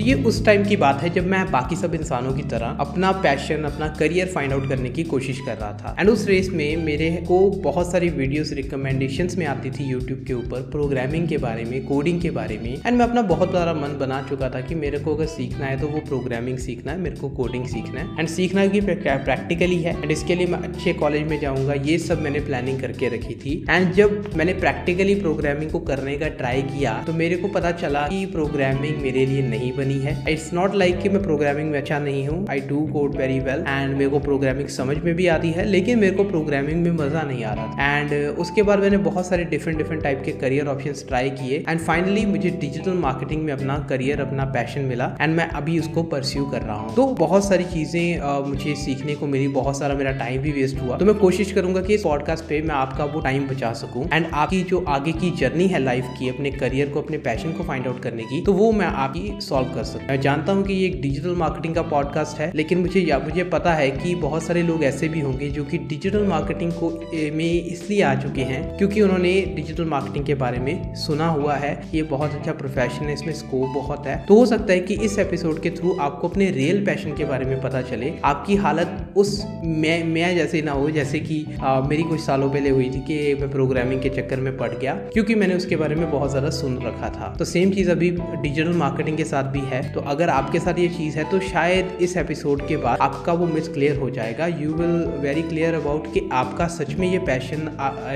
तो ये उस टाइम की बात है जब मैं बाकी सब इंसानों की तरह अपना पैशन अपना करियर फाइंड आउट करने की कोशिश कर रहा था। एंड उस रेस में मेरे को बहुत सारी वीडियोस रिकमेंडेशन में आती थी यूट्यूब के ऊपर प्रोग्रामिंग के बारे में कोडिंग के बारे में। एंड मैं अपना बहुत सारा मन बना चुका था कि मेरे को अगर सीखना है तो वो प्रोग्रामिंग सीखना है, मेरे को कोडिंग सीखना है। एंड सीखना की प्रैक्टिकली है। एंड इसके लिए मैं अच्छे कॉलेज में जाऊँगा, ये सब मैंने प्लानिंग करके रखी थी। एंड जब मैंने प्रैक्टिकली प्रोग्रामिंग को करने का ट्राई किया तो मेरे को पता चला कि प्रोग्रामिंग मेरे लिए नहीं बनी। है। इट्स नॉट लाइक कि मैं प्रोग्रामिंग में अच्छा नहीं हूँ। I do code very well and मेरे को प्रोग्रामिंग समझ में भी आती है, लेकिन मेरे को प्रोग्रामिंग में मज़ा नहीं आ रहा एंड उसके बाद मैंने बहुत सारे डिफरेंट डिफरेंट टाइप के करियर ऑप्शन ट्राई किए। एंड फाइनली मुझे डिजिटल मार्केटिंग में अपना करियर अपना पैशन मिला एंड मैं अभी उसको परस्यू कर रहा हूँ। तो बहुत सारी चीज़ें मुझे सीखने को मिली। बहुत सारा मेरा टाइम भी वेस्ट हुआ। तो मैं कोशिश करूँगा कि इस पॉडकास्ट पे मैं आपका वो टाइम बचा सकूँ। एंड आपकी जो आगे की जर्नी है लाइफ की, अपने करियर को, अपने पैशन को फाइंड आउट करने की तो वो मैं आपकी सॉल्व कर सकूँ मैं जानता हूँ कि ये एक डिजिटल मार्केटिंग का पॉडकास्ट है लेकिन मुझे मुझे पता है कि बहुत सारे लोग ऐसे भी होंगे जो कि डिजिटल मार्केटिंग को में इसलिए आ चुके हैं क्योंकि उन्होंने डिजिटल मार्केटिंग के बारे में सुना हुआ है। ये बहुत अच्छा प्रोफेशन है इसमें स्कोप बहुत है। तो हो सकता है कि इस एपिसोड के थ्रू आपको अपने रियल पैशन के बारे में पता चले। आपकी हालत उस मैं मैं जैसे ना हो जैसे कि आ, मेरी कुछ सालों पहले हुई थी कि मैं प्रोग्रामिंग के चक्कर में पड़ गया क्योंकि मैंने उसके बारे में बहुत ज़्यादा सुन रखा था। तो सेम चीज़ अभी डिजिटल मार्केटिंग के साथ भी है तो अगर आपके साथ ये चीज़ है तो शायद इस एपिसोड के बाद आपका वो मिस क्लियर हो जाएगा। You will very clear about कि आपका सच में ये पैशन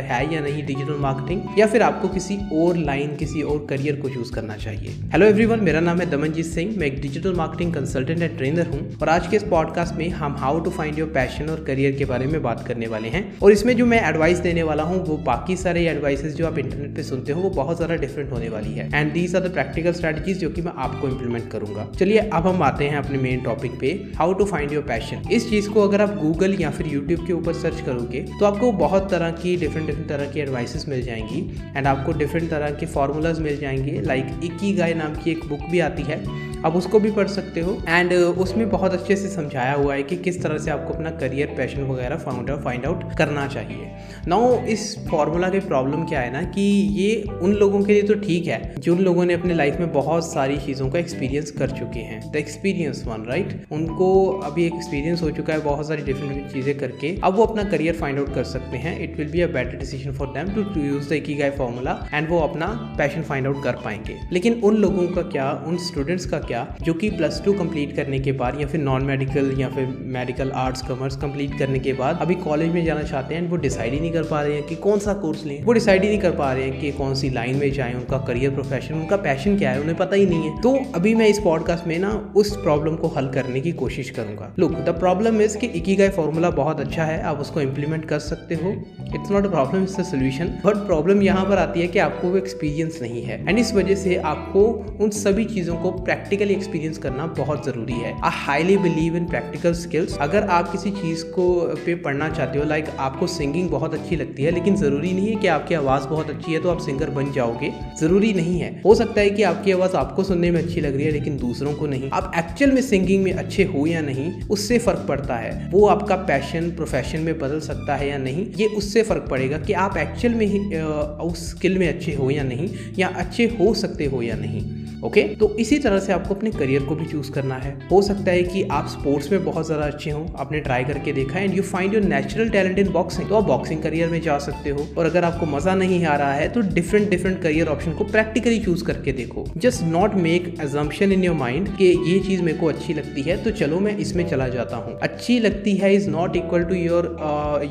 है या नहीं डिजिटल मार्केटिंग या फिर आपको किसी और लाइन किसी और करियर को चूज़ करना चाहिए। हेलो एवरीवन मेरा नाम है दमनजीत सिंह, मैं एक digital marketing consultant and trainer हूँ, और आज के इस पॉडकास्ट में हम how to find your passion और करियर के बारे में बात करने वाले हैं। और इसमें जो मैं एडवाइस देने वाला हूँ, वो बाकी सारे एडवाइसेस जो आप इंटरनेट पे सुनते हो, वो बहुत ज़्यादा डिफरेंट होने वाली है। And these are the practical strategies जो कि मैं आपको इंप्लीमेंट करूँगा। चलिए अब हम आते हैं अपने मेन टॉपिक पे how to find your passion इस चीज़ को अगर आप गूगल या फिर यूट्यूब के ऊपर सर्च करोगे तो आपको बहुत तरह की डिफरेंट डिफरेंट तरह की एडवाइसेस मिल जाएँगी। एंड आपको डिफरेंट तरह के फॉर्मूलाज मिल जाएँगे लाइक इक्की गाय नाम की एक बुक भी आती है। आप उसको भी पढ़ सकते हो। एंड uh, उसमें बहुत अच्छे से समझाया हुआ है कि किस तरह से आपको अपना करियर पैशन वगैरह फाउंड फाइंड आउट करना चाहिए। नाउ इस फॉर्मूला की प्रॉब्लम क्या है ना कि ये उन लोगों के लिए तो ठीक है जिन लोगों ने अपने लाइफ में बहुत सारी चीज़ों का एक्सपीरियंस कर चुके हैं। द एक्सपीरियंस वन राइट उनको अभी एक्सपीरियंस हो चुका है बहुत सारी डिफरेंट चीज़ें करके। अब वो अपना करियर फाइंड आउट कर सकते हैं। It will be a better decision for them to use the guy formula and वो अपना पैशन फाइंड आउट कर पाएँगे। लेकिन उन लोगों का क्या, उन स्टूडेंट्स का क्या, जो कि प्लस टू कंप्लीट करने के बाद या फिर नॉन मेडिकल या फिर मेडिकल आर्ट्स कॉमर्स कंप्लीट करने के बाद अभी कॉलेज में जाना चाहते हैं वो डिसाइड ही नहीं कर पा रहे हैं कि कौन सा कोर्स लें। वो डिसाइड ही नहीं कर पा रहे हैं कि कौन सी लाइन में जाएँ, उनका करियर प्रोफेशन उनका पैशन क्या है, उन्हें पता ही नहीं है। तो अभी मैं इस पॉडकास्ट में ना उस प्रॉब्लम को हल करने की कोशिश करूँगा। लुक द प्रॉब्लम इज़ कि इकी गाय फॉर्मूला बहुत अच्छा है, आप उसको इम्प्लीमेंट कर सकते हो। It's not a problem it's a solution but problem यहाँ पर आती है कि आपको वो एक्सपीरियंस नहीं है। एंड इस वजह से आपको उन सभी चीज़ों को प्रैक्टिकली एक्सपीरियंस करना बहुत ज़रूरी है। I highly believe in practical skills अगर आप किसी चीज़ को पे पढ़ना चाहते हो लाइक आपको सिंगिंग बहुत अच्छी लगती है, लेकिन ज़रूरी नहीं है कि आपकी आवाज़ बहुत अच्छी है तो आप सिंगर बन जाओगे। ज़रूरी नहीं है। हो सकता है कि आपकी आवाज़ आपको सुनने में अच्छी लग रही है लेकिन दूसरों को नहीं। आप एक्चुअल में सिंगिंग में अच्छे हो या नहीं, उससे फ़र्क पड़ता है। वो आपका पैशन प्रोफेशन में बदल सकता है या नहीं, ये उससे फ़र्क पड़ेगा कि आप एक्चुअल में ही उस स्किल में अच्छे हो या नहीं, या अच्छे हो सकते हो या नहीं। ओके? तो इसी तरह से आपको अपने करियर को भी चूज़ करना है। हो सकता है कि आप स्पोर्ट्स में बहुत ज़्यादा अच्छे हो, आपने ट्राई करके देखा and you find your natural talent in boxing तो आप बॉक्सिंग करियर में जा सकते हो। और अगर आपको मज़ा नहीं आ रहा है तो डिफरेंट डिफरेंट करियर ऑप्शन को प्रैक्टिकली चूज़ करके देखो। Just not make assumption in your mind कि ये चीज़ मेरे को अच्छी लगती है तो चलो मैं इसमें चला जाता हूँ। अच्छी लगती है is not equal to your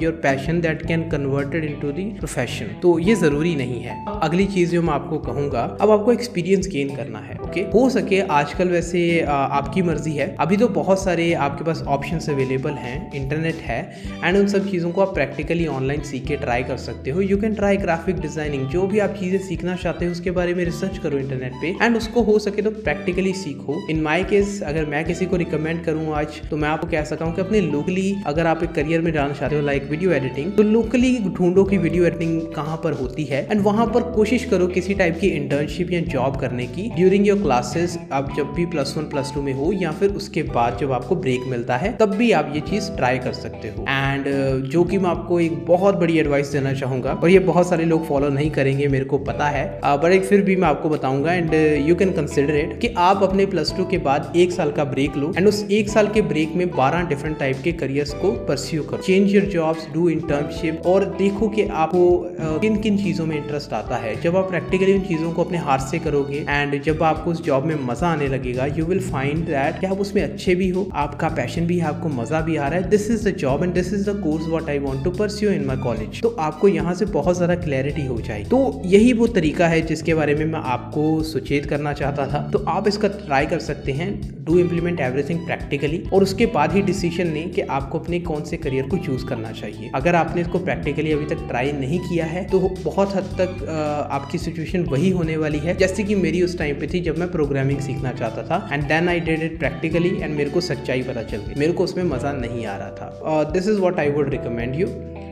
your passion that can converted into profession तो ये ज़रूरी नहीं है। अगली चीज़ जो मैं आपको कहूँगा, अब आपको एक्सपीरियंस गेन करना है ओके हो सके आजकल वैसे आपकी मर्ज़ी है। अभी तो बहुत सारे आपके पास ऑप्शन अवेलेबल हैं इंटरनेट है एंड उन सब चीज़ों को आप प्रैक्टिकली ऑनलाइन सीख के ट्राई कर सकते हो। You can try graphic designing जो भी आप चीज़ें सीखना चाहते हो, उसके बारे में रिसर्च करो इंटरनेट पे। एंड उसको हो सके तो प्रैक्टिकली सीखो। इन माई केस अगर मैं किसी को रिकमेंड करूँ आज तो मैं आपको कह सकता हूँ कि अपने लोकली अगर आप एक करियर में जाना चाहते हो लाइक वीडियो एडिटिंग तो लोकली ढूंढो की वीडियो एडिटिंग कहाँ पर होती है। एंड वहाँ पर कोशिश करो किसी टाइप की इंटर्नशिप या जॉब करने की। ड्यूरिंग योर क्लासेस आप जब भी प्लस वन प्लस टू में हो या फिर उसके बाद जब आपको ब्रेक मिलता है तब भी आप ये चीज़ ट्राई कर सकते हो। एंड uh, जो कि मैं आपको एक बहुत बड़ी एडवाइस देना चाहूँगा और ये बहुत सारे लोग फॉलो नहीं करेंगे मेरे को पता है बट uh, एक फिर भी मैं आपको बताऊँगा and you can consider it कि आप अपने प्लस टू के बाद एक साल का ब्रेक लो एंड उस एक साल के ब्रेक में बारह डिफरेंट टाइप के करियर्स को परस्यू करो। Change your jobs do internship और देखो कि आपको uh, किन किन चीज़ों में इंटरेस्ट आता है। जब आप प्रैक्टिकली उन चीज़ों को अपने हाथ से करोगे एंड जब आपको उस जॉब में मज़ा आने लगेगा यू विल फाइंड दैट कि आप उसमें अच्छे भी हो, आपका पैशन भी है, आपको मज़ा भी आ रहा है। This is the job and this is the course what I want to pursue in my college तो आपको यहाँ से बहुत ज़्यादा क्लैरिटी हो जाए तो यही वो तरीका है जिसके बारे में मैं आपको सुचेत करना चाहता था। तो आप इसका ट्राई कर सकते हैं डू इम्प्लीमेंट एवरीथिंग प्रैक्टिकली और उसके बाद ही डिसीज़न लें कि आपको अपने कौन से करियर को चूज़ करना चाहिए। अगर आपने इसको प्रैक्टिकली अभी तक ट्राई नहीं किया है तो बहुत हद तक आपकी सिचुएशन वही होने वाली है। जैसे कि मेरी उस टाइम पे थी जब मैं प्रोग्रामिंग सीखना चाहता था and then I did it practically and मेरे को सच्चाई पता चल गई। मेरे को उसमें मज़ा नहीं आ रहा था। This is what I would recommend you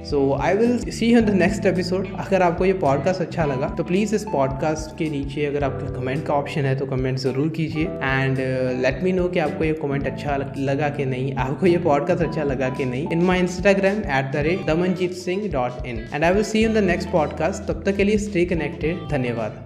so I will see in the next episode अगर आपको ये पॉडकास्ट अच्छा लगा तो प्लीज़ इस पॉडकास्ट के नीचे अगर आपका कमेंट का ऑप्शन है तो कमेंट ज़रूर कीजिए। एंड लेट मी नो कि आपको ये कमेंट अच्छा लगा कि नहीं, आपको ये पॉडकास्ट अच्छा लगा कि नहीं। In my Instagram at the rate Damanjeet Singh dot in and I will see in the next podcast तब तक के लिए स्टे कनेक्टेड धन्यवाद।